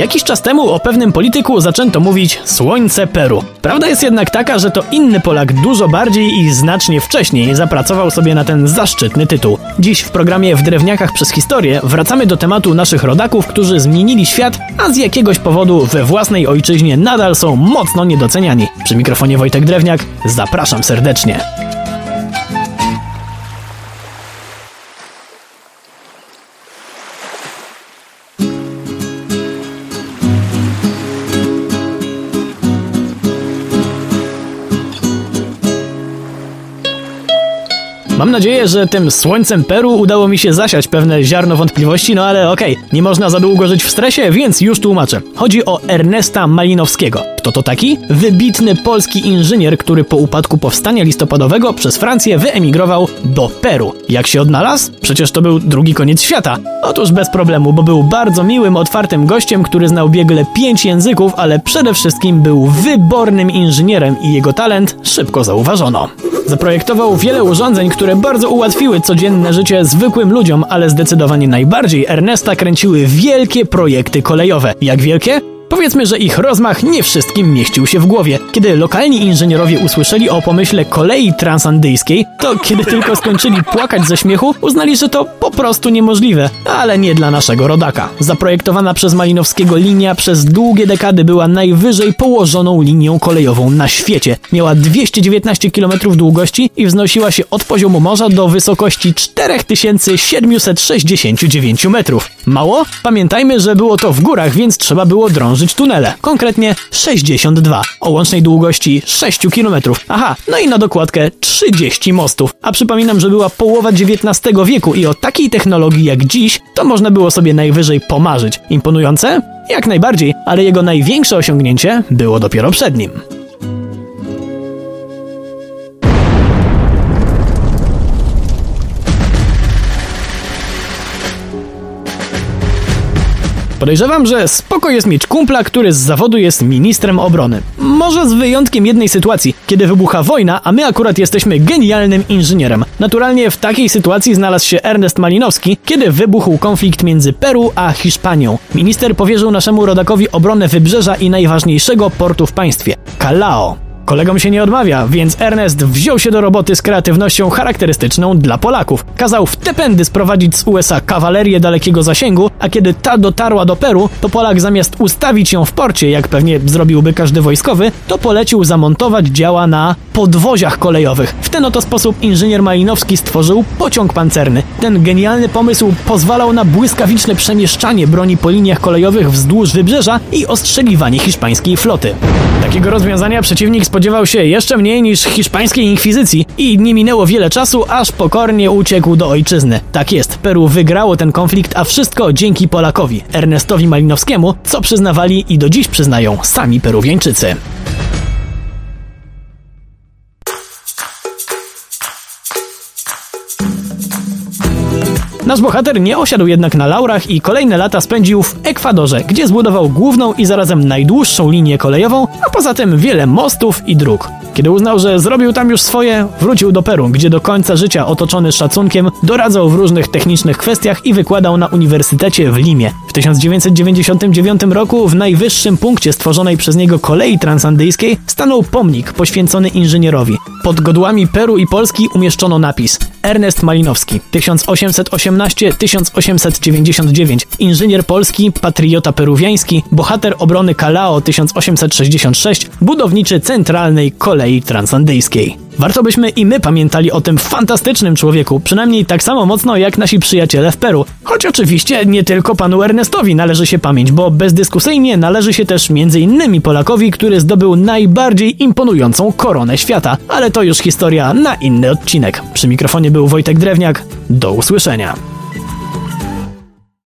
Jakiś czas temu o pewnym polityku zaczęto mówić słońce Peru. Prawda jest jednak taka, że to inny Polak dużo bardziej i znacznie wcześniej zapracował sobie na ten zaszczytny tytuł. Dziś w programie W Drewniakach przez historię wracamy do tematu naszych rodaków, którzy zmienili świat, a z jakiegoś powodu we własnej ojczyźnie nadal są mocno niedoceniani. Przy mikrofonie Wojtek Drewniak, zapraszam serdecznie. Mam nadzieję, że tym słońcem Peru udało mi się zasiać pewne ziarno wątpliwości, no ale okej, okay, nie można za długo żyć w stresie, więc już tłumaczę. Chodzi o Ernesta Malinowskiego. Kto to taki? Wybitny polski inżynier, który po upadku powstania listopadowego przez Francję wyemigrował do Peru. Jak się odnalazł? Przecież to był drugi koniec świata. Otóż bez problemu, bo był bardzo miłym, otwartym gościem, który znał biegle pięć języków, ale przede wszystkim był wybornym inżynierem i jego talent szybko zauważono. Zaprojektował wiele urządzeń, które bardzo ułatwiły codzienne życie zwykłym ludziom, ale zdecydowanie najbardziej Ernesta kręciły wielkie projekty kolejowe. Jak wielkie? Powiedzmy, że ich rozmach nie wszystkim mieścił się w głowie. Kiedy lokalni inżynierowie usłyszeli o pomyśle kolei transandyjskiej, to kiedy tylko skończyli płakać ze śmiechu, uznali, że to po prostu niemożliwe. Ale nie dla naszego rodaka. Zaprojektowana przez Malinowskiego linia przez długie dekady była najwyżej położoną linią kolejową na świecie. Miała 219 km długości i wznosiła się od poziomu morza do wysokości 4769 metrów. Mało? Pamiętajmy, że było to w górach, więc trzeba było drążyć tunele, konkretnie 62, o łącznej długości 6 km. Aha, no i na dokładkę 30 mostów. A przypominam, że była połowa XIX wieku i o takiej technologii jak dziś, to można było sobie najwyżej pomarzyć. Imponujące? Jak najbardziej, ale jego największe osiągnięcie było dopiero przed nim. Podejrzewam, że spoko jest mieć kumpla, który z zawodu jest ministrem obrony. Może z wyjątkiem jednej sytuacji, kiedy wybucha wojna, a my akurat jesteśmy genialnym inżynierem. Naturalnie w takiej sytuacji znalazł się Ernest Malinowski, kiedy wybuchł konflikt między Peru a Hiszpanią. Minister powierzył naszemu rodakowi obronę wybrzeża i najważniejszego portu w państwie Callao. Kolegom się nie odmawia, więc Ernest wziął się do roboty z kreatywnością charakterystyczną dla Polaków. Kazał w te pędy sprowadzić z USA kawalerię dalekiego zasięgu, a kiedy ta dotarła do Peru, to Polak zamiast ustawić ją w porcie, jak pewnie zrobiłby każdy wojskowy, to polecił zamontować działa na podwoziach kolejowych. W ten oto sposób inżynier Malinowski stworzył pociąg pancerny. Ten genialny pomysł pozwalał na błyskawiczne przemieszczanie broni po liniach kolejowych wzdłuż wybrzeża i ostrzeliwanie hiszpańskiej floty. Takiego rozwiązania przeciwnik spodziewał się jeszcze mniej niż hiszpańskiej inkwizycji i nie minęło wiele czasu, aż pokornie uciekł do ojczyzny. Tak jest, Peru wygrało ten konflikt, a wszystko dzięki Polakowi, Ernestowi Malinowskiemu, co przyznawali i do dziś przyznają sami Peruwieńczycy. Nasz bohater nie osiadł jednak na laurach i kolejne lata spędził w Ekwadorze, gdzie zbudował główną i zarazem najdłuższą linię kolejową, a poza tym wiele mostów i dróg. Kiedy uznał, że zrobił tam już swoje, wrócił do Peru, gdzie do końca życia otoczony szacunkiem doradzał w różnych technicznych kwestiach i wykładał na Uniwersytecie w Limie. W 1999 roku w najwyższym punkcie stworzonej przez niego kolei transandyjskiej stanął pomnik poświęcony inżynierowi. Pod godłami Peru i Polski umieszczono napis Ernest Malinowski 1818-1899 inżynier polski, patriota peruwiański, bohater obrony Calao 1866, budowniczy centralnej kolei transandyjskiej. Warto byśmy i my pamiętali o tym fantastycznym człowieku, przynajmniej tak samo mocno jak nasi przyjaciele w Peru. Choć oczywiście nie tylko panu Ernestowi należy się pamięć, bo bezdyskusyjnie należy się też innymi Polakowi, który zdobył najbardziej imponującą koronę świata. Ale to już historia na inny odcinek. Przy mikrofonie był Wojtek Drewniak. Do usłyszenia.